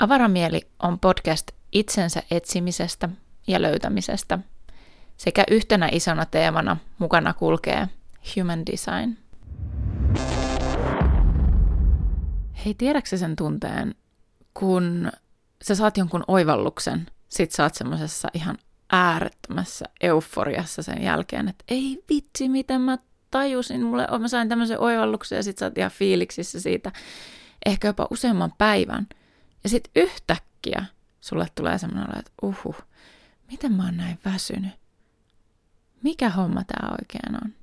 Avaramieli on podcast itsensä etsimisestä ja löytämisestä sekä yhtenä isona teemana mukana kulkee human design. Hei, tiedätkö sen tunteen, kun sä saat jonkun oivalluksen, sit sä oot semmosessa ihan äärettömässä euforiassa sen jälkeen, että ei vitsi, miten mä tajusin, mulle, mä sain tämmöisen oivalluksen ja sit sä oot ihan fiiliksissä siitä ehkä jopa useamman päivän. Ja sit yhtäkkiä sulle tulee semmoinen että uhu, miten mä oon näin väsynyt? Mikä homma tää oikein on?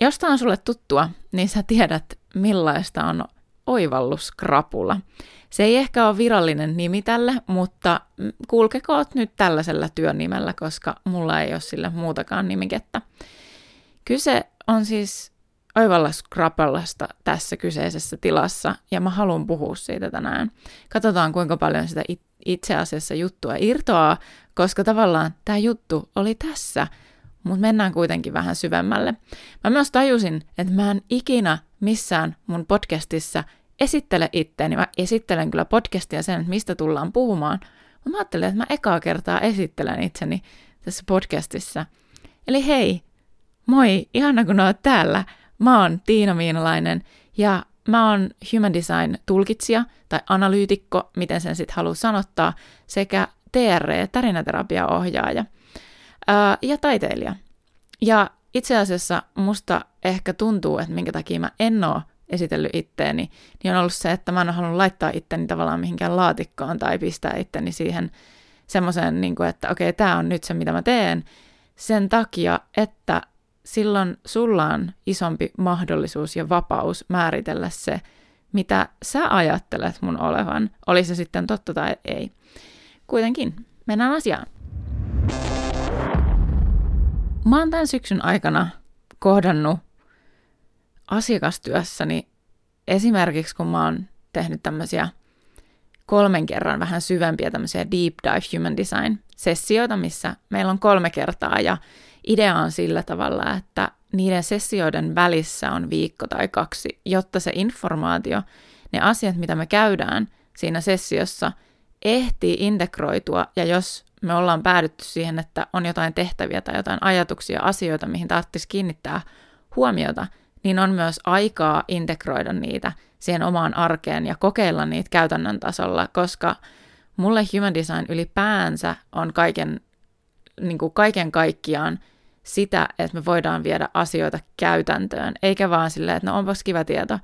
Jos tää on sulle tuttua, niin sä tiedät, millaista on oivalluskrapula. Se ei ehkä ole virallinen nimi tälle, mutta kulkekoot nyt tällaisella työnimellä, koska mulla ei ole sille muutakaan nimikettä. Kyse on siis oivalluskrapulasta tässä kyseisessä tilassa, ja mä haluan puhua siitä tänään. Katsotaan, kuinka paljon sitä itse asiassa juttua irtoaa, koska tavallaan tämä juttu oli tässä, mutta mennään kuitenkin vähän syvemmälle. Mä myös tajusin, että mä en ikinä missään mun podcastissa esittele itteeni. Mä esittelen kyllä podcastia sen, että mistä tullaan puhumaan, mä ajattelin, että mä ekaa kertaa esittelen itseni tässä podcastissa. Eli hei, moi, ihana kun oot täällä. Mä oon Tiina Miinalainen ja mä oon human design tulkitsija tai analyytikko, miten sen sitten haluaa sanottaa, sekä TR, tarinaterapiaohjaaja ää, ja taiteilija. Ja itse asiassa musta ehkä tuntuu, että minkä takia mä en oo esitellyt itteeni, niin on ollut se, että mä en ole halunnut laittaa itteni tavallaan mihinkään laatikkoon tai pistää itteni siihen semmoiseen, niin että okei, okay, tämä on nyt se, mitä mä teen, sen takia, että silloin sulla on isompi mahdollisuus ja vapaus määritellä se, mitä sä ajattelet mun olevan, oli se sitten totta tai ei. Kuitenkin, mennään asiaan. Mä oon tämän syksyn aikana kohdannut asiakastyössäni esimerkiksi, kun mä oon tehnyt tämmöisiä kolmen kerran vähän syvempiä tämmöisiä deep dive human design sessioita, missä meillä on kolme kertaa ja idea on sillä tavalla, että niiden sessioiden välissä on viikko tai kaksi, jotta se informaatio, ne asiat, mitä me käydään siinä sessiossa, ehtii integroitua. Ja jos me ollaan päädytty siihen, että on jotain tehtäviä tai jotain ajatuksia, asioita, mihin tarvitsisi kiinnittää huomiota, niin on myös aikaa integroida niitä siihen omaan arkeen ja kokeilla niitä käytännön tasolla, koska mulle human design ylipäänsä on kaiken, niin kuin kaiken kaikkiaan sitä, että me voidaan viedä asioita käytäntöön, eikä vaan silleen, että no onpas kiva tieto,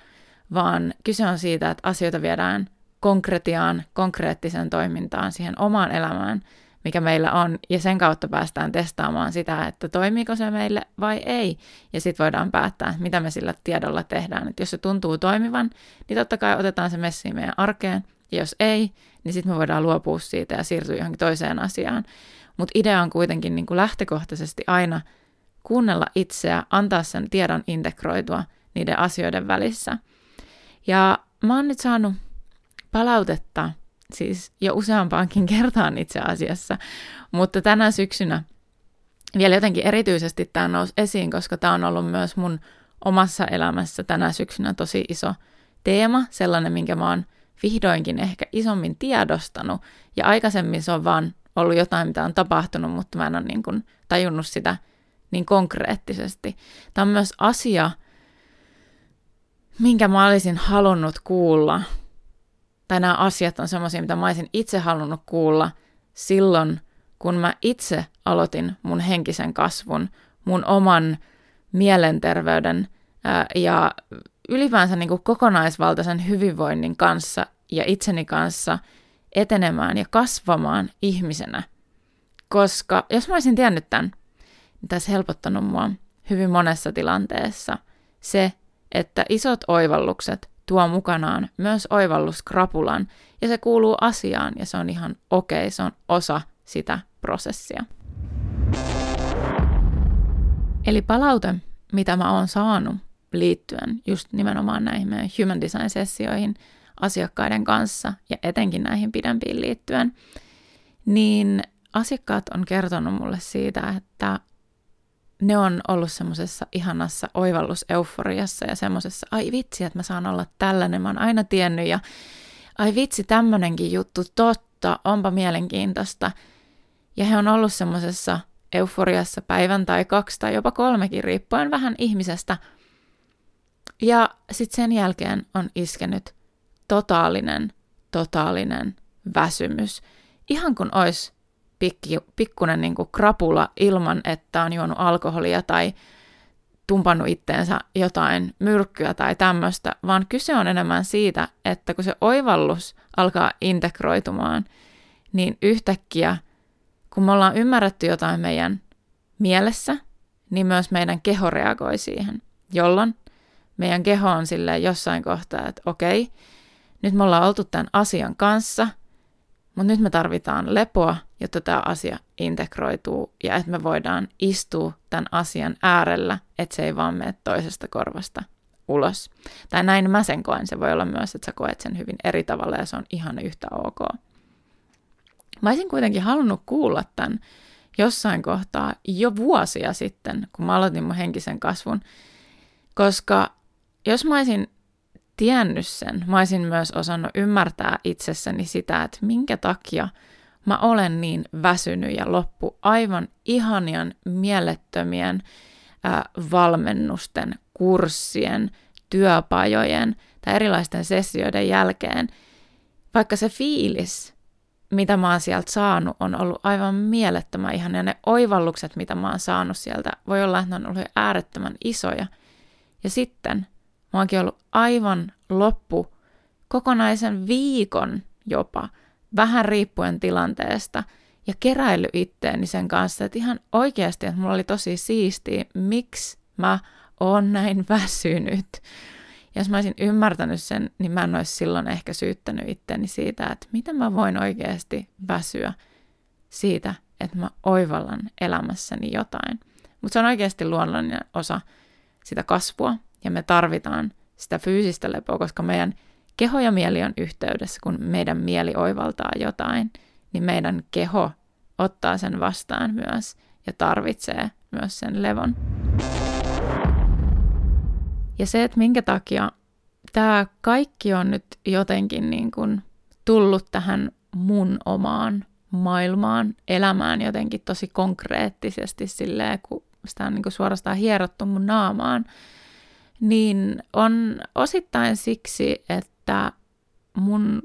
vaan kyse on siitä, että asioita viedään konkretiaan, konkreettiseen toimintaan, siihen omaan elämään, mikä meillä on, ja sen kautta päästään testaamaan sitä, että toimiiko se meille vai ei, ja sitten voidaan päättää, mitä me sillä tiedolla tehdään. Et jos se tuntuu toimivan, niin totta kai otetaan se messiin meidän arkeen, ja jos ei, niin sitten me voidaan luopua siitä ja siirtyä johonkin toiseen asiaan. Mutta idea on kuitenkin niin kuin lähtökohtaisesti aina kuunnella itseä, antaa sen tiedon integroitua niiden asioiden välissä. Ja mä oon nyt saanut palautetta siis jo useampaankin kertaan itse asiassa, mutta tänä syksynä vielä jotenkin erityisesti tämä nousi esiin, koska tämä on ollut myös mun omassa elämässä tänä syksynä tosi iso teema, sellainen, minkä mä oon vihdoinkin ehkä isommin tiedostanut, ja aikaisemmin se on vaan ollut jotain, mitä on tapahtunut, mutta mä en ole niin kuin tajunnut sitä niin konkreettisesti. Tämä on myös asia, minkä mä olisin halunnut kuulla tai nämä asiat on semmoisia, mitä mä olisin itse halunnut kuulla silloin, kun mä itse aloitin mun henkisen kasvun, mun oman mielenterveyden ää, ja ylipäänsä niin kuin kokonaisvaltaisen hyvinvoinnin kanssa ja itseni kanssa etenemään ja kasvamaan ihmisenä. Koska jos mä olisin tiennyt tämän, niin tässä helpottanut mua hyvin monessa tilanteessa se, että isot oivallukset tuo mukanaan myös oivalluskrapulan, ja se kuuluu asiaan, ja se on ihan okei, okay, se on osa sitä prosessia. Eli palaute, mitä mä oon saanut liittyen just nimenomaan näihin meidän human design-sessioihin asiakkaiden kanssa, ja etenkin näihin pidempiin liittyen, niin asiakkaat on kertonut mulle siitä, että ne on ollut semmoisessa ihanassa oivalluseuforiassa ja semmoisessa, ai vitsi, että mä saan olla tällainen, mä oon aina tiennyt ja ai vitsi, tämmönenkin juttu, totta, onpa mielenkiintoista. Ja he on ollut semmoisessa euforiassa päivän tai kaksi tai jopa kolmekin, riippuen vähän ihmisestä. Ja sitten sen jälkeen on iskenyt totaalinen, totaalinen väsymys. Ihan kun olisi pikki, pikkunen niin kuin krapula ilman, että on juonut alkoholia tai tumpannut itteensä jotain myrkkyä tai tämmöistä, vaan kyse on enemmän siitä, että kun se oivallus alkaa integroitumaan, niin yhtäkkiä, kun me ollaan ymmärretty jotain meidän mielessä, niin myös meidän keho reagoi siihen, jolloin meidän keho on sille jossain kohtaa, että okei, nyt me ollaan oltu tämän asian kanssa, mutta nyt me tarvitaan lepoa, jotta tämä asia integroituu ja että me voidaan istua tämän asian äärellä, että se ei vaan mene toisesta korvasta ulos. Tai näin mä sen koen. Se voi olla myös, että sä koet sen hyvin eri tavalla ja se on ihan yhtä ok. Mä olisin kuitenkin halunnut kuulla tämän jossain kohtaa jo vuosia sitten, kun mä aloitin mun henkisen kasvun, koska jos mä olisin tiennyt sen, mä olisin myös osannut ymmärtää itsessäni sitä, että minkä takia mä olen niin väsynyt ja loppu aivan ihanien, mielettömien äh, valmennusten, kurssien, työpajojen tai erilaisten sessioiden jälkeen, vaikka se fiilis, mitä mä oon sieltä saanut, on ollut aivan mielettömän ihan, ja ne oivallukset, mitä mä oon saanut sieltä, voi olla, että ne on ollut äärettömän isoja. Ja sitten Mä oonkin ollut aivan loppu kokonaisen viikon jopa, vähän riippuen tilanteesta, ja keräily itteeni sen kanssa, että ihan oikeasti, että mulla oli tosi siistiä, miksi mä oon näin väsynyt. Jos mä olisin ymmärtänyt sen, niin mä en olisi silloin ehkä syyttänyt itteni siitä, että miten mä voin oikeasti väsyä siitä, että mä oivallan elämässäni jotain. Mutta se on oikeasti luonnollinen osa sitä kasvua, ja me tarvitaan sitä fyysistä lepoa, koska meidän keho ja mieli on yhteydessä, kun meidän mieli oivaltaa jotain, niin meidän keho ottaa sen vastaan myös ja tarvitsee myös sen levon. Ja se, että minkä takia tämä kaikki on nyt jotenkin niin kuin tullut tähän mun omaan maailmaan, elämään jotenkin tosi konkreettisesti silleen, kun sitä on niin kuin suorastaan hierottu mun naamaan, niin on osittain siksi, että mun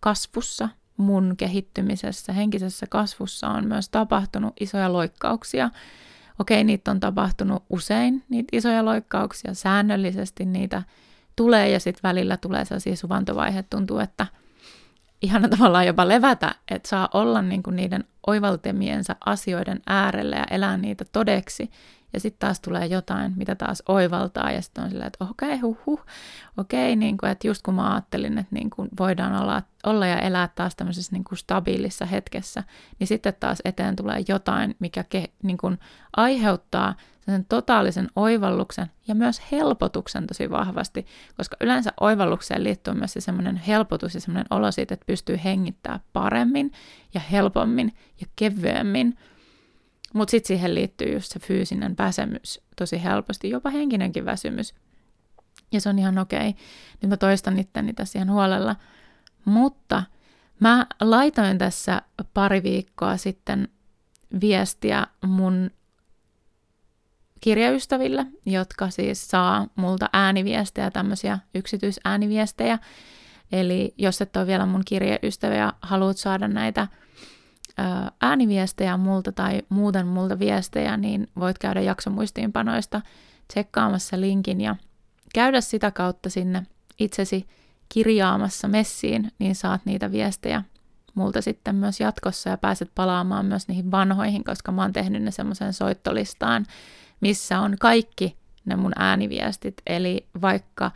kasvussa, mun kehittymisessä, henkisessä kasvussa on myös tapahtunut isoja loikkauksia. Okei, niitä on tapahtunut usein, niitä isoja loikkauksia, säännöllisesti niitä tulee ja sitten välillä tulee sellaisia suvantovaiheet, tuntuu, että ihana tavallaan jopa levätä, että saa olla niinku niiden oivaltemiensa asioiden äärellä ja elää niitä todeksi ja sitten taas tulee jotain, mitä taas oivaltaa, ja sitten on silleen, että okei, okay, huh, okei, okay, niin että just kun mä ajattelin, että niin kuin voidaan olla, olla ja elää taas tämmöisessä niin kuin stabiilissa hetkessä, niin sitten taas eteen tulee jotain, mikä ke, niin kuin aiheuttaa sen totaalisen oivalluksen ja myös helpotuksen tosi vahvasti, koska yleensä oivallukseen liittyy myös se semmoinen helpotus ja semmoinen olo siitä, että pystyy hengittämään paremmin ja helpommin ja kevyemmin, mutta sitten siihen liittyy just se fyysinen väsymys tosi helposti, jopa henkinenkin väsymys. Ja se on ihan okei. Nyt mä toistan itteni tässä ihan huolella. Mutta mä laitoin tässä pari viikkoa sitten viestiä mun kirjaystäville, jotka siis saa multa ääniviestejä, tämmöisiä yksityisääniviestejä. Eli jos et ole vielä mun kirjaystävä ja haluat saada näitä ääniviestejä multa tai muuten multa viestejä, niin voit käydä jaksomuistiinpanoista tsekkaamassa linkin ja käydä sitä kautta sinne itsesi kirjaamassa messiin, niin saat niitä viestejä multa sitten myös jatkossa ja pääset palaamaan myös niihin vanhoihin, koska mä oon tehnyt ne semmoisen soittolistaan, missä on kaikki ne mun ääniviestit, eli vaikka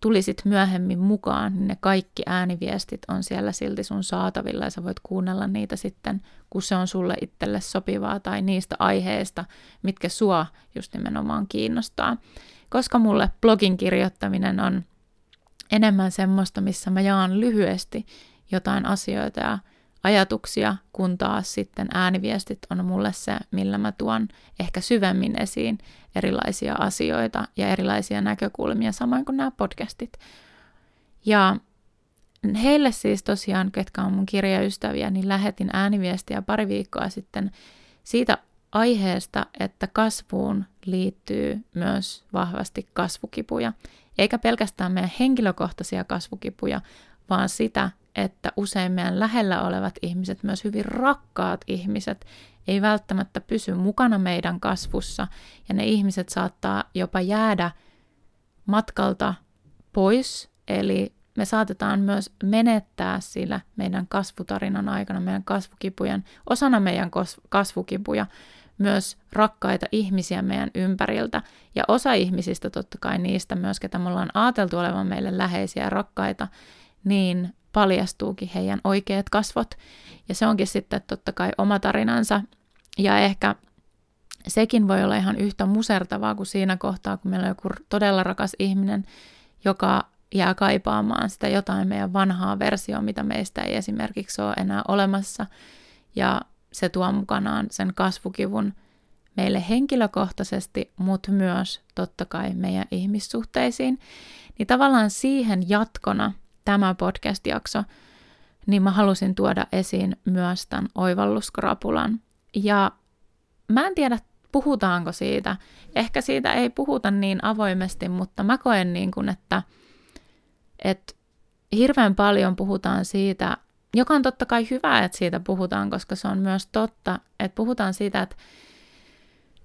tulisit myöhemmin mukaan, niin ne kaikki ääniviestit on siellä silti sun saatavilla ja sä voit kuunnella niitä sitten, kun se on sulle itselle sopivaa tai niistä aiheista, mitkä sua just nimenomaan kiinnostaa. Koska mulle blogin kirjoittaminen on enemmän semmoista, missä mä jaan lyhyesti jotain asioita ja ajatuksia, kun taas sitten ääniviestit on mulle se, millä mä tuon ehkä syvemmin esiin erilaisia asioita ja erilaisia näkökulmia, samoin kuin nämä podcastit. Ja heille siis tosiaan, ketkä on mun kirjaystäviä, niin lähetin ääniviestiä pari viikkoa sitten siitä aiheesta, että kasvuun liittyy myös vahvasti kasvukipuja. Eikä pelkästään meidän henkilökohtaisia kasvukipuja, vaan sitä, että usein meidän lähellä olevat ihmiset, myös hyvin rakkaat ihmiset, ei välttämättä pysy mukana meidän kasvussa ja ne ihmiset saattaa jopa jäädä matkalta pois, eli me saatetaan myös menettää sillä meidän kasvutarinan aikana, meidän kasvukipujen, osana meidän kasvukipuja, myös rakkaita ihmisiä meidän ympäriltä. Ja osa ihmisistä, totta kai niistä myös, ketä me ollaan ajateltu olevan meille läheisiä ja rakkaita, niin paljastuukin heidän oikeat kasvot. Ja se onkin sitten totta kai oma tarinansa. Ja ehkä sekin voi olla ihan yhtä musertavaa kuin siinä kohtaa, kun meillä on joku todella rakas ihminen, joka jää kaipaamaan sitä jotain meidän vanhaa versioa, mitä meistä ei esimerkiksi ole enää olemassa. Ja se tuo mukanaan sen kasvukivun meille henkilökohtaisesti, mutta myös totta kai meidän ihmissuhteisiin. Niin tavallaan siihen jatkona tämä podcast-jakso, niin mä halusin tuoda esiin myös tämän oivalluskrapulan. Ja mä en tiedä, puhutaanko siitä. Ehkä siitä ei puhuta niin avoimesti, mutta mä koen niin kuin, että, että hirveän paljon puhutaan siitä, joka on totta kai hyvä, että siitä puhutaan, koska se on myös totta, että puhutaan siitä, että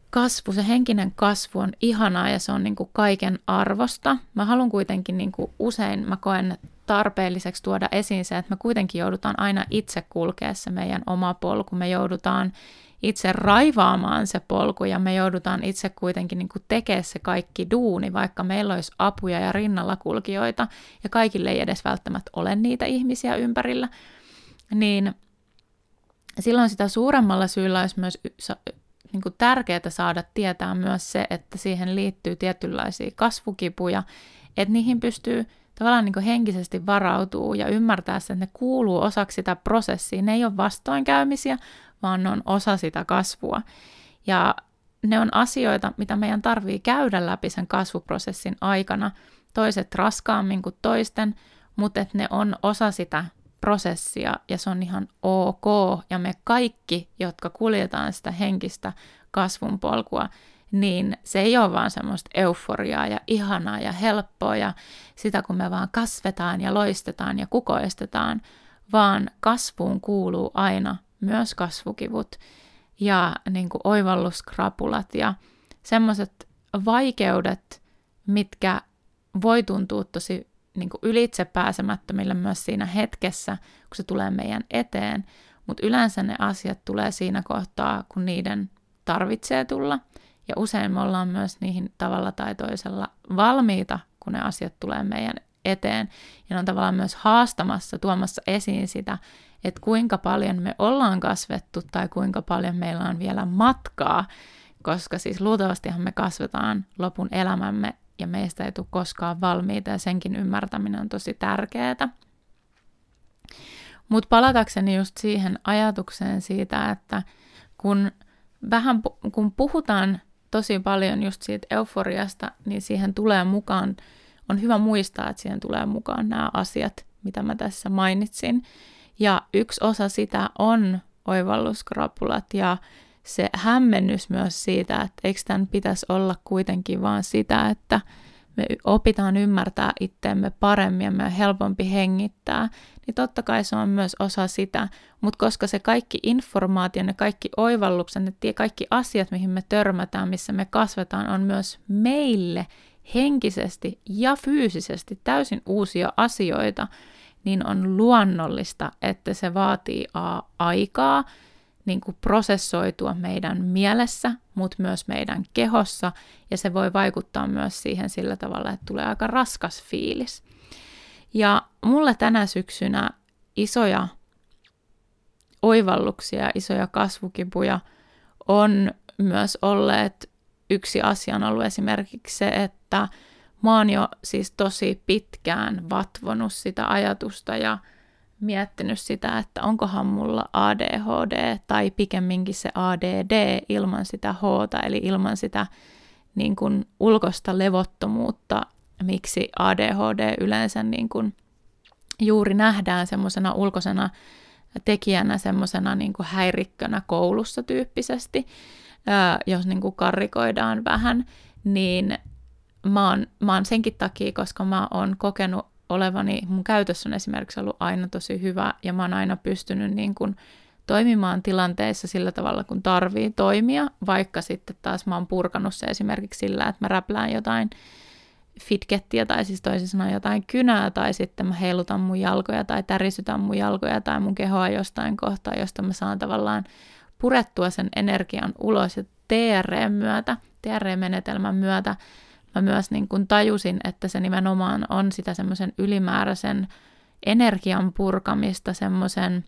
kasvu, se henkinen kasvu on ihanaa ja se on niin kuin kaiken arvosta. Mä haluan kuitenkin niin kuin usein, mä koen tarpeelliseksi tuoda esiin se, että me kuitenkin joudutaan aina itse kulkea se meidän oma polku. Me joudutaan itse raivaamaan se polku ja me joudutaan itse kuitenkin niin tekemään se kaikki duuni, vaikka meillä olisi apuja ja rinnalla kulkijoita ja kaikille ei edes välttämättä ole niitä ihmisiä ympärillä, niin silloin sitä suuremmalla syyllä olisi myös niin tärkeää saada tietää myös se, että siihen liittyy tietynlaisia kasvukipuja, että niihin pystyy tavallaan niin kuin henkisesti varautuu ja ymmärtää että ne kuuluu osaksi sitä prosessia. Ne ei ole vastoinkäymisiä, vaan ne on osa sitä kasvua. Ja ne on asioita, mitä meidän tarvii käydä läpi sen kasvuprosessin aikana, toiset raskaammin kuin toisten, mutta että ne on osa sitä prosessia ja se on ihan ok. Ja me kaikki, jotka kuljetaan sitä henkistä kasvun polkua, niin se ei ole vaan semmoista euforiaa ja ihanaa ja helppoa ja sitä, kun me vaan kasvetaan ja loistetaan ja kukoistetaan, vaan kasvuun kuuluu aina myös kasvukivut ja niin kuin oivalluskrapulat ja semmoiset vaikeudet, mitkä voi tuntua tosi niin kuin ylitse pääsemättömille myös siinä hetkessä, kun se tulee meidän eteen, mutta yleensä ne asiat tulee siinä kohtaa, kun niiden tarvitsee tulla, ja usein me ollaan myös niihin tavalla tai toisella valmiita, kun ne asiat tulee meidän eteen, ja ne on tavallaan myös haastamassa, tuomassa esiin sitä, että kuinka paljon me ollaan kasvettu tai kuinka paljon meillä on vielä matkaa, koska siis luultavastihan me kasvetaan lopun elämämme ja meistä ei tule koskaan valmiita ja senkin ymmärtäminen on tosi tärkeää. Mutta palatakseni just siihen ajatukseen siitä, että kun vähän kun puhutaan tosi paljon just siitä euforiasta, niin siihen tulee mukaan, on hyvä muistaa, että siihen tulee mukaan nämä asiat, mitä mä tässä mainitsin. Ja yksi osa sitä on oivalluskrapulat ja se hämmennys myös siitä, että eikö tämän pitäisi olla kuitenkin vaan sitä, että me opitaan ymmärtää itteemme paremmin ja me on helpompi hengittää, niin totta kai se on myös osa sitä. Mutta koska se kaikki informaatio, ne kaikki oivallukset, ne kaikki asiat, mihin me törmätään, missä me kasvetaan, on myös meille henkisesti ja fyysisesti täysin uusia asioita, niin on luonnollista, että se vaatii a, aikaa niin kuin prosessoitua meidän mielessä, mutta myös meidän kehossa, ja se voi vaikuttaa myös siihen sillä tavalla, että tulee aika raskas fiilis. Ja mulle tänä syksynä isoja oivalluksia, isoja kasvukipuja on myös olleet, yksi asia on ollut esimerkiksi se, että mä oon jo siis tosi pitkään vatvonut sitä ajatusta ja miettinyt sitä, että onkohan mulla ADHD tai pikemminkin se ADD ilman sitä H eli ilman sitä niin kuin ulkosta levottomuutta, miksi ADHD yleensä niin kuin juuri nähdään semmoisena ulkoisena tekijänä, semmoisena niin häirikkönä koulussa tyyppisesti, jos niin kuin karrikoidaan vähän, niin mä oon, mä oon senkin takia, koska mä oon kokenut olevani, mun käytössä on esimerkiksi ollut aina tosi hyvä, ja mä oon aina pystynyt niin kuin toimimaan tilanteissa sillä tavalla, kun tarvii toimia, vaikka sitten taas mä oon purkanut se esimerkiksi sillä, että mä räplään jotain fitgettiä tai siis toisin sanoen jotain kynää tai sitten mä heilutan mun jalkoja tai tärisytän mun jalkoja tai mun kehoa jostain kohtaa, josta mä saan tavallaan purettua sen energian ulos ja TR-myötä, TR-menetelmän myötä mä myös niin kuin tajusin, että se nimenomaan on sitä semmoisen ylimääräisen energian purkamista, semmoisen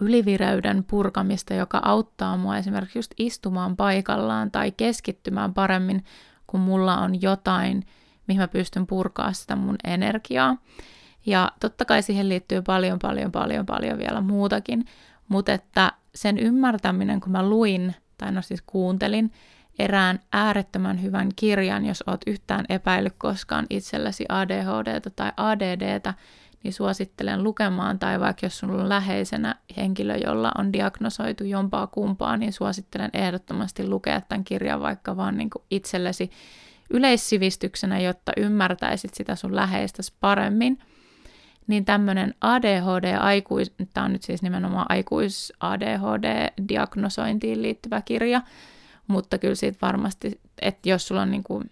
ylivireyden purkamista, joka auttaa mua esimerkiksi just istumaan paikallaan tai keskittymään paremmin, kun mulla on jotain, mihin mä pystyn purkaa sitä mun energiaa. Ja totta kai siihen liittyy paljon, paljon, paljon, paljon vielä muutakin, mutta että sen ymmärtäminen, kun mä luin, tai no siis kuuntelin, erään äärettömän hyvän kirjan, jos oot yhtään epäillyt koskaan itsellesi ADHDta tai ADDtä, niin suosittelen lukemaan, tai vaikka jos sulla on läheisenä henkilö, jolla on diagnosoitu jompaa kumpaa, niin suosittelen ehdottomasti lukea tämän kirjan vaikka vaan niin itsellesi yleissivistyksenä, jotta ymmärtäisit sitä sun läheistäsi paremmin. Niin tämmöinen ADHD-aikuis, tämä on nyt siis nimenomaan aikuis-ADHD-diagnosointiin liittyvä kirja, mutta kyllä siitä varmasti, että jos sulla on niin kuin,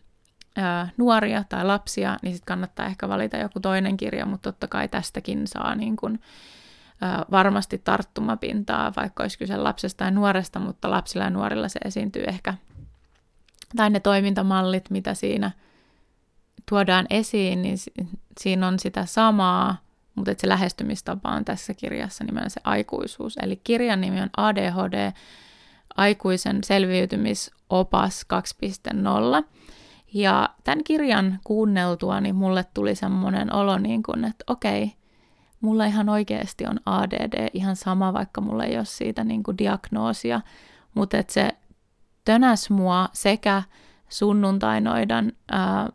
ää, nuoria tai lapsia, niin sitten kannattaa ehkä valita joku toinen kirja, mutta totta kai tästäkin saa niin kuin, ää, varmasti tarttumapintaa, vaikka olisi kyse lapsesta tai nuoresta, mutta lapsilla ja nuorilla se esiintyy ehkä, tai ne toimintamallit, mitä siinä tuodaan esiin, niin siinä on sitä samaa, mutta se lähestymistapa on tässä kirjassa nimenomaan se aikuisuus. Eli kirjan nimi on ADHD, aikuisen selviytymisopas 2.0. Ja tämän kirjan kuunneltua, niin mulle tuli semmoinen olo, niin kuin, että okei, mulla ihan oikeasti on ADD, ihan sama, vaikka mulla ei ole siitä niin kuin diagnoosia, mutta että se tönäs mua sekä sunnuntainoidan ää,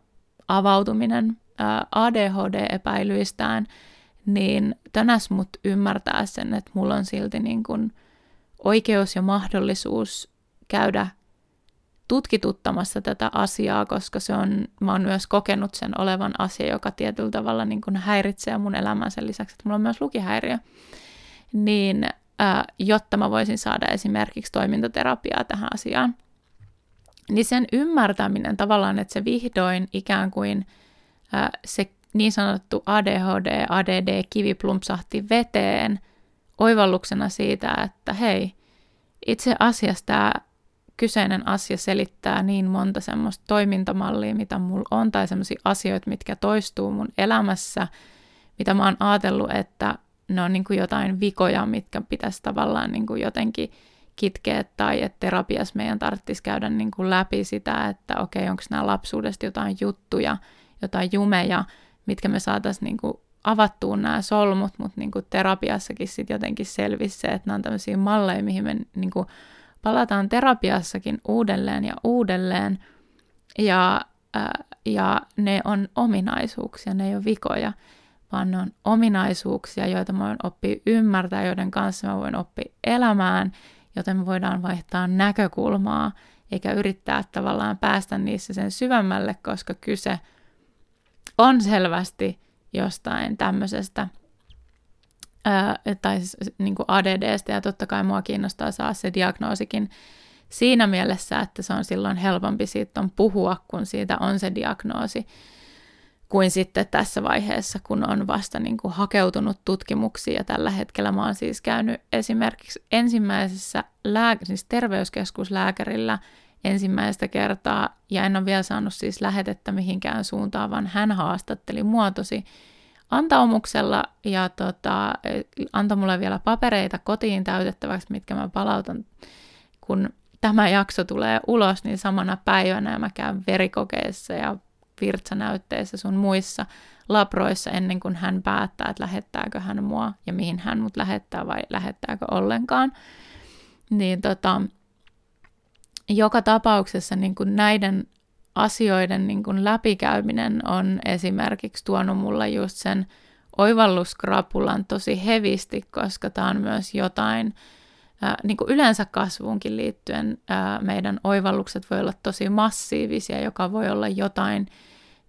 avautuminen ää, ADHD-epäilyistään, niin tönäs mut ymmärtää sen, että mulla on silti niin kuin oikeus ja mahdollisuus käydä tutkituttamassa tätä asiaa, koska se on, mä oon myös kokenut sen olevan asia, joka tietyllä tavalla niin kuin häiritsee mun elämää sen lisäksi, että mulla on myös lukihäiriö, niin äh, jotta mä voisin saada esimerkiksi toimintaterapiaa tähän asiaan. Niin sen ymmärtäminen tavallaan, että se vihdoin ikään kuin äh, se niin sanottu ADHD, ADD-kivi plumpsahti veteen – oivalluksena siitä, että hei, itse asiassa tämä kyseinen asia selittää niin monta semmoista toimintamallia, mitä mulla on, tai semmoisia asioita, mitkä toistuu mun elämässä, mitä mä oon ajatellut, että ne on niin kuin jotain vikoja, mitkä pitäisi tavallaan niin kuin jotenkin kitkeä, tai että terapiassa meidän tarvitsisi käydä niin kuin läpi sitä, että okei, onko nämä lapsuudesta jotain juttuja, jotain jumeja, mitkä me saataisiin niin kuin avattuun nämä solmut, mutta niin kuin terapiassakin sitten jotenkin selvisi se, että nämä on tämmöisiä malleja, mihin me niin kuin palataan terapiassakin uudelleen ja uudelleen, ja, ää, ja ne on ominaisuuksia, ne ei ole vikoja, vaan ne on ominaisuuksia, joita mä voin oppia ymmärtää, joiden kanssa mä voin oppia elämään, joten me voidaan vaihtaa näkökulmaa, eikä yrittää tavallaan päästä niissä sen syvemmälle, koska kyse on selvästi jostain tämmöisestä ää, tai siis, niin kuin ADDstä, ja totta kai mua kiinnostaa saa se diagnoosikin siinä mielessä, että se on silloin helpompi siitä on puhua, kun siitä on se diagnoosi, kuin sitten tässä vaiheessa, kun on vasta niin kuin hakeutunut tutkimuksiin. Ja tällä hetkellä mä oon siis käynyt esimerkiksi ensimmäisessä lääk- siis terveyskeskuslääkärillä ensimmäistä kertaa, ja en ole vielä saanut siis lähetettä mihinkään suuntaan, vaan hän haastatteli muotosi antaumuksella, ja tota, antoi mulle vielä papereita kotiin täytettäväksi, mitkä mä palautan, kun tämä jakso tulee ulos, niin samana päivänä mä käyn verikokeissa ja virtsanäytteissä sun muissa labroissa ennen kuin hän päättää, että lähettääkö hän mua ja mihin hän mut lähettää vai lähettääkö ollenkaan. Niin tota, joka tapauksessa niin kuin näiden asioiden niin kuin läpikäyminen on esimerkiksi tuonut mulle just sen oivalluskrapulan tosi hevisti, koska tämä on myös jotain, ää, niin kuin yleensä kasvuunkin liittyen ää, meidän oivallukset voi olla tosi massiivisia, joka voi olla jotain,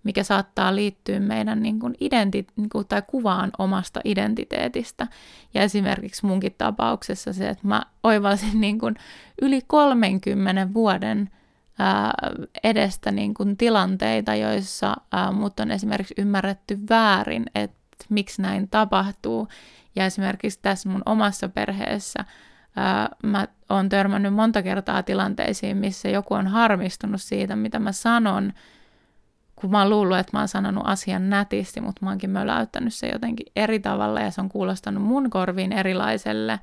mikä saattaa liittyä meidän niin kuin identi- niin kuin, tai kuvaan omasta identiteetistä. Ja esimerkiksi munkin tapauksessa se, että mä oivalsin niin kuin yli 30 vuoden ää, edestä niin kuin tilanteita, joissa ää, mut on esimerkiksi ymmärretty väärin, että miksi näin tapahtuu. Ja esimerkiksi tässä mun omassa perheessä ää, mä oon törmännyt monta kertaa tilanteisiin, missä joku on harmistunut siitä, mitä mä sanon, kun mä oon luullut, että mä oon sanonut asian nätisti, mutta mä oonkin möläyttänyt se jotenkin eri tavalla ja se on kuulostanut mun korviin erilaiselle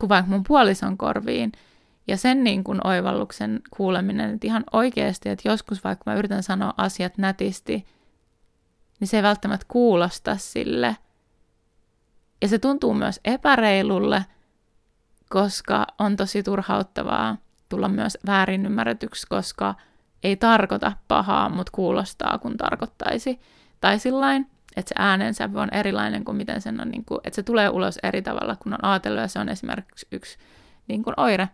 kuin vaikka mun puolison korviin. Ja sen niin kuin oivalluksen kuuleminen, että ihan oikeasti, että joskus vaikka mä yritän sanoa asiat nätisti, niin se ei välttämättä kuulosta sille. Ja se tuntuu myös epäreilulle, koska on tosi turhauttavaa tulla myös väärin ymmärretyksi, koska ei tarkoita pahaa, mutta kuulostaa kun tarkoittaisi. Tai sillain, että se äänensävy on erilainen kuin miten sen on, niin kuin, että se tulee ulos eri tavalla, kun on ajatellut, ja se on esimerkiksi yksi niin kuin oire.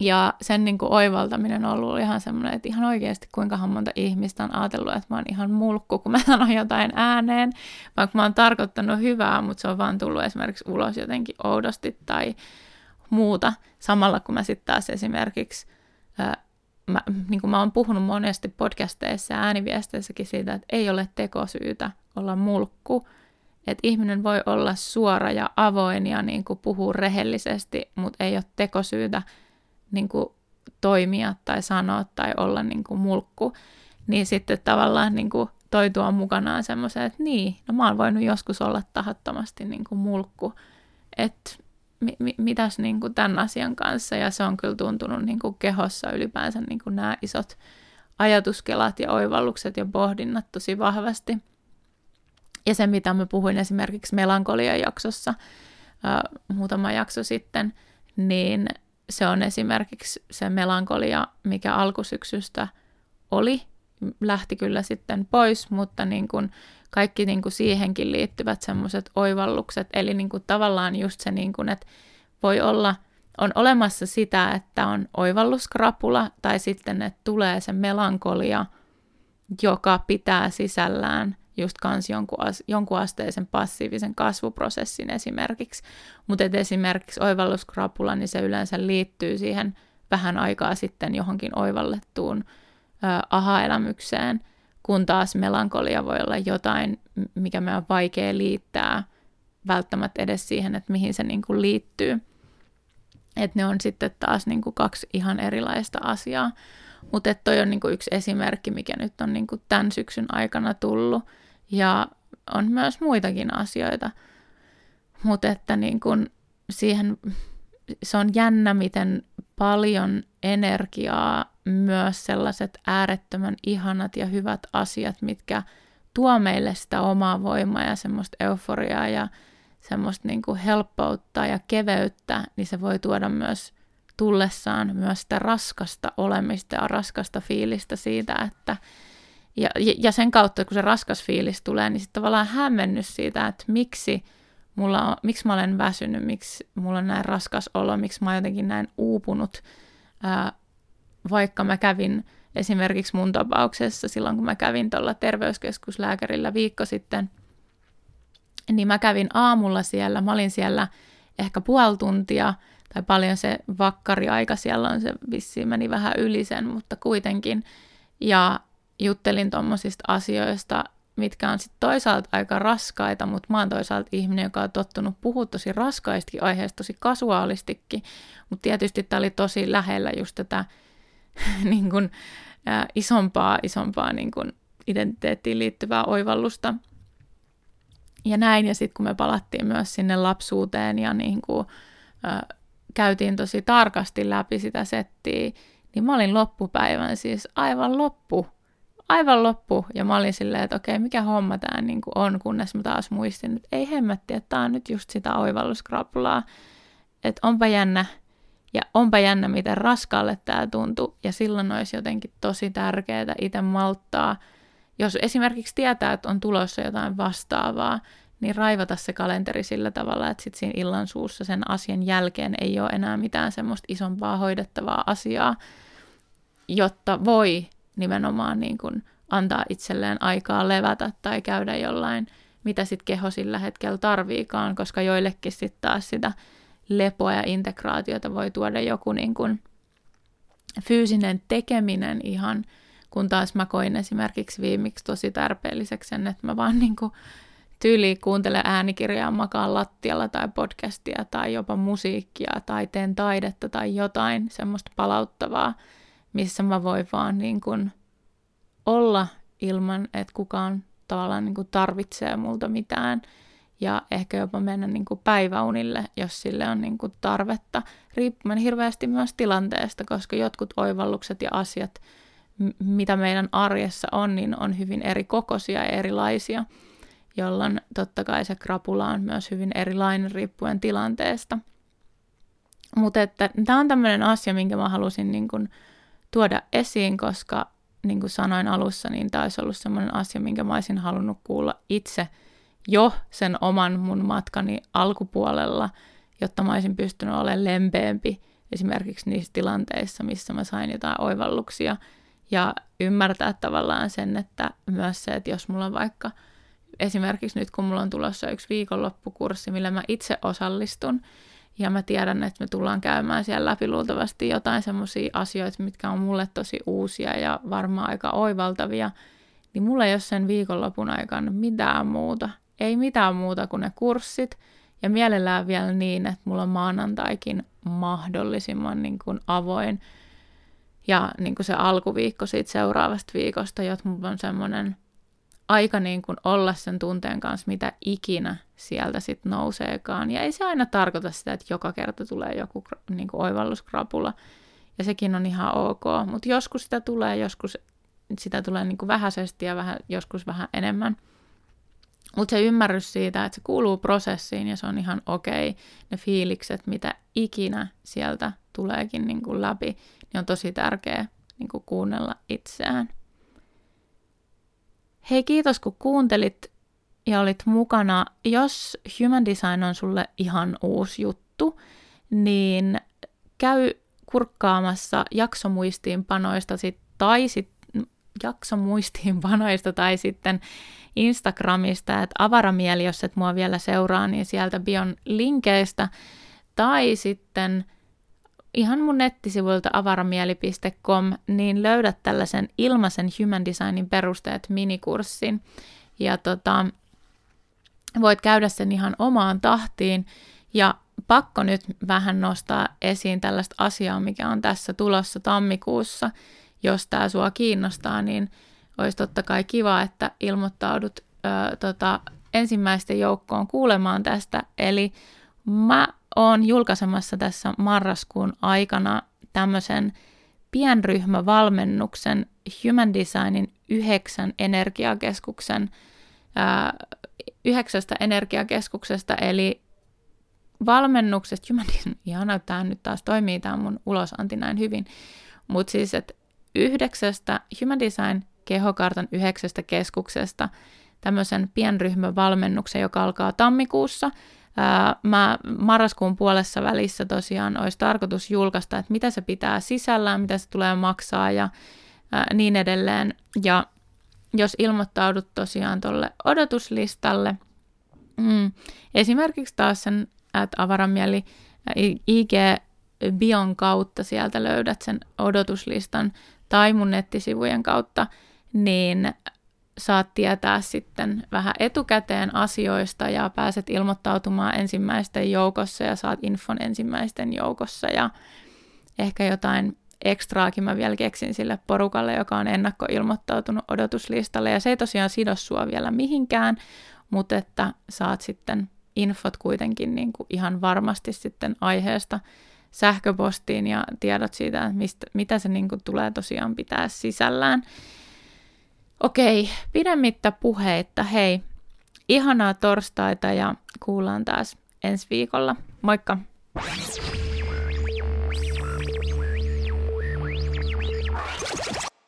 Ja sen niin kuin oivaltaminen on ollut ihan semmoinen, että ihan oikeasti kuinka monta ihmistä on ajatellut, että mä oon ihan mulkku, kun mä sanon jotain ääneen, vaikka mä oon tarkoittanut hyvää, mutta se on vaan tullut esimerkiksi ulos jotenkin oudosti tai muuta. Samalla kun mä sitten taas esimerkiksi, mä, niin kuin mä oon puhunut monesti podcasteissa ja ääniviesteissäkin siitä, että ei ole tekosyytä olla mulkku, että ihminen voi olla suora ja avoin ja niin kuin puhua rehellisesti, mutta ei ole tekosyytä niin kuin toimia tai sanoa tai olla niin kuin mulkku, niin sitten tavallaan niin kuin toi tuo mukanaan semmoisen, että niin, no mä oon voinut joskus olla tahattomasti niin kuin mulkku, että mi, mi, mitäs niin kuin tämän asian kanssa, ja se on kyllä tuntunut niin kuin kehossa ylipäänsä niin kuin nämä isot ajatuskelat ja oivallukset ja pohdinnat tosi vahvasti. Ja se, mitä mä puhuin esimerkiksi melankoliajaksossa jaksossa muutama jakso sitten, niin se on esimerkiksi se melankolia, mikä alkusyksystä oli, lähti kyllä sitten pois, mutta niin kuin kaikki niin kuin siihenkin liittyvät semmoiset oivallukset, eli niin kuin tavallaan just se, niin kuin, että voi olla, on olemassa sitä, että on oivalluskrapula, tai sitten, että tulee se melankolia, joka pitää sisällään just kans jonkun, jonkun asteisen passiivisen kasvuprosessin esimerkiksi. Mutta esimerkiksi oivalluskrapula, niin se yleensä liittyy siihen vähän aikaa sitten johonkin oivallettuun aha-elämykseen, kun taas melankolia voi olla jotain, mikä me on vaikea liittää välttämättä edes siihen, että mihin se niin kuin liittyy. Että ne on sitten taas niin kuin kaksi ihan erilaista asiaa. Mutta toi on niinku yksi esimerkki, mikä nyt on niinku tämän syksyn aikana tullut. Ja on myös muitakin asioita. Mutta että niin kun siihen, se on jännä, miten paljon energiaa myös sellaiset äärettömän ihanat ja hyvät asiat, mitkä tuo meille sitä omaa voimaa ja semmoista euforiaa ja semmoista niin kuin helppoutta ja keveyttä, niin se voi tuoda myös tullessaan myös sitä raskasta olemista ja raskasta fiilistä siitä, että ja, ja sen kautta, kun se raskas fiilis tulee, niin sitten tavallaan hämmennys siitä, että miksi, mulla on, miksi mä olen väsynyt, miksi mulla on näin raskas olo, miksi mä oon jotenkin näin uupunut, ää, vaikka mä kävin esimerkiksi mun tapauksessa silloin, kun mä kävin tuolla terveyskeskuslääkärillä viikko sitten, niin mä kävin aamulla siellä, mä olin siellä ehkä puoli tuntia, tai paljon se vakkariaika siellä on, se vissiin meni vähän yli sen, mutta kuitenkin, ja juttelin tuommoisista asioista, mitkä on sitten toisaalta aika raskaita, mutta mä oon toisaalta ihminen, joka on tottunut puhua tosi raskaistakin aiheesta, tosi kasuaalistikin, mutta tietysti tämä oli tosi lähellä just tätä niin kun, ä, isompaa, isompaa niin kun, identiteettiin liittyvää oivallusta. Ja näin, ja sitten kun me palattiin myös sinne lapsuuteen ja niin kun, ä, käytiin tosi tarkasti läpi sitä settiä, niin mä olin loppupäivän siis aivan loppu aivan loppu. Ja mä olin silleen, että okei, mikä homma tämä niin on, kunnes mä taas muistin, että ei hemmetti, että tämä on nyt just sitä oivalluskrapulaa. Että onpa jännä, ja onpa jännä, miten raskaalle tämä tuntuu. Ja silloin olisi jotenkin tosi tärkeää itse malttaa jos esimerkiksi tietää, että on tulossa jotain vastaavaa, niin raivata se kalenteri sillä tavalla, että sitten siinä illan suussa sen asian jälkeen ei ole enää mitään semmoista isompaa hoidettavaa asiaa, jotta voi nimenomaan niin kuin antaa itselleen aikaa levätä tai käydä jollain, mitä sitten keho sillä hetkellä tarviikaan, koska joillekin sitten taas sitä lepoa ja integraatiota voi tuoda joku niin kuin fyysinen tekeminen ihan, kun taas mä koin esimerkiksi viimeksi tosi tarpeelliseksi sen, että mä vaan niin kuin tyyli kuuntele äänikirjaa, makaan lattialla tai podcastia tai jopa musiikkia tai teen taidetta tai jotain semmoista palauttavaa, missä mä voin vaan niin kuin olla ilman, että kukaan tavallaan niin kuin tarvitsee multa mitään ja ehkä jopa mennä niin kuin päiväunille, jos sille on niin kuin tarvetta, riippuen hirveästi myös tilanteesta, koska jotkut oivallukset ja asiat, mitä meidän arjessa on, niin on hyvin eri kokoisia ja erilaisia, jolloin totta kai se krapula on myös hyvin erilainen riippuen tilanteesta. Mutta että tämä on tämmöinen asia, minkä mä halusin niin kuin tuoda esiin, koska niin kuin sanoin alussa, niin tämä olisi ollut semmoinen asia, minkä mä olisin halunnut kuulla itse jo sen oman mun matkani alkupuolella, jotta mä olisin pystynyt olemaan lempeämpi esimerkiksi niissä tilanteissa, missä mä sain jotain oivalluksia ja ymmärtää tavallaan sen, että myös se, että jos mulla on vaikka esimerkiksi nyt kun mulla on tulossa yksi viikonloppukurssi, millä mä itse osallistun, ja mä tiedän, että me tullaan käymään siellä läpi luultavasti jotain semmoisia asioita, mitkä on mulle tosi uusia ja varmaan aika oivaltavia, niin mulla ei ole sen viikonlopun aikana mitään muuta. Ei mitään muuta kuin ne kurssit, ja mielellään vielä niin, että mulla on maanantaikin mahdollisimman niin kuin avoin, ja niin kuin se alkuviikko siitä seuraavasta viikosta, jotta mulla on semmoinen aika niin kuin olla sen tunteen kanssa, mitä ikinä sieltä sitten nouseekaan. Ja ei se aina tarkoita sitä, että joka kerta tulee joku niin kuin oivalluskrapula. Ja sekin on ihan ok. Mutta joskus sitä tulee, joskus sitä tulee niin kuin vähäisesti ja vähän, joskus vähän enemmän. Mutta se ymmärrys siitä, että se kuuluu prosessiin ja se on ihan okei, okay. ne fiilikset, mitä ikinä sieltä tuleekin niin kuin läpi, niin on tosi tärkeää niin kuin kuunnella itseään. Hei, kiitos kun kuuntelit ja olit mukana. Jos Human Design on sulle ihan uusi juttu, niin käy kurkkaamassa jaksomuistiinpanoista sit, tai sit, jaksomuistiinpanoista tai sitten Instagramista, että avaramieli, jos et mua vielä seuraa, niin sieltä bion linkeistä, tai sitten – ihan mun nettisivuilta avaramieli.com, niin löydät tällaisen ilmaisen Human Designin perusteet minikurssin. Ja tota, voit käydä sen ihan omaan tahtiin. Ja pakko nyt vähän nostaa esiin tällaista asiaa, mikä on tässä tulossa tammikuussa. Jos tämä sua kiinnostaa, niin olisi totta kai kiva, että ilmoittaudut ö, tota, ensimmäisten joukkoon kuulemaan tästä. Eli mä oon julkaisemassa tässä marraskuun aikana tämmöisen pienryhmävalmennuksen Human Designin yhdeksän energiakeskuksen, ää, yhdeksästä energiakeskuksesta, eli valmennuksesta, Human Design, ihana, tämä nyt taas toimii, tämä mun ulosanti näin hyvin, mutta siis, että yhdeksästä Human Design kehokartan yhdeksästä keskuksesta tämmöisen pienryhmävalmennuksen, joka alkaa tammikuussa – mä marraskuun puolessa välissä tosiaan olisi tarkoitus julkaista, että mitä se pitää sisällään, mitä se tulee maksaa ja niin edelleen. Ja jos ilmoittaudut tosiaan tuolle odotuslistalle, mm, esimerkiksi taas sen että avaramieli IG Bion kautta sieltä löydät sen odotuslistan tai mun nettisivujen kautta, niin saat tietää sitten vähän etukäteen asioista ja pääset ilmoittautumaan ensimmäisten joukossa ja saat infon ensimmäisten joukossa. Ja ehkä jotain ekstraakin mä vielä keksin sille porukalle, joka on ennakkoilmoittautunut odotuslistalle. Ja se ei tosiaan sido sua vielä mihinkään, mutta että saat sitten infot kuitenkin niin kuin ihan varmasti sitten aiheesta sähköpostiin ja tiedot siitä, mistä, mitä se niin kuin tulee tosiaan pitää sisällään. Okei, pidemmittä puheitta. Hei, ihanaa torstaita ja kuullaan taas ensi viikolla. Moikka!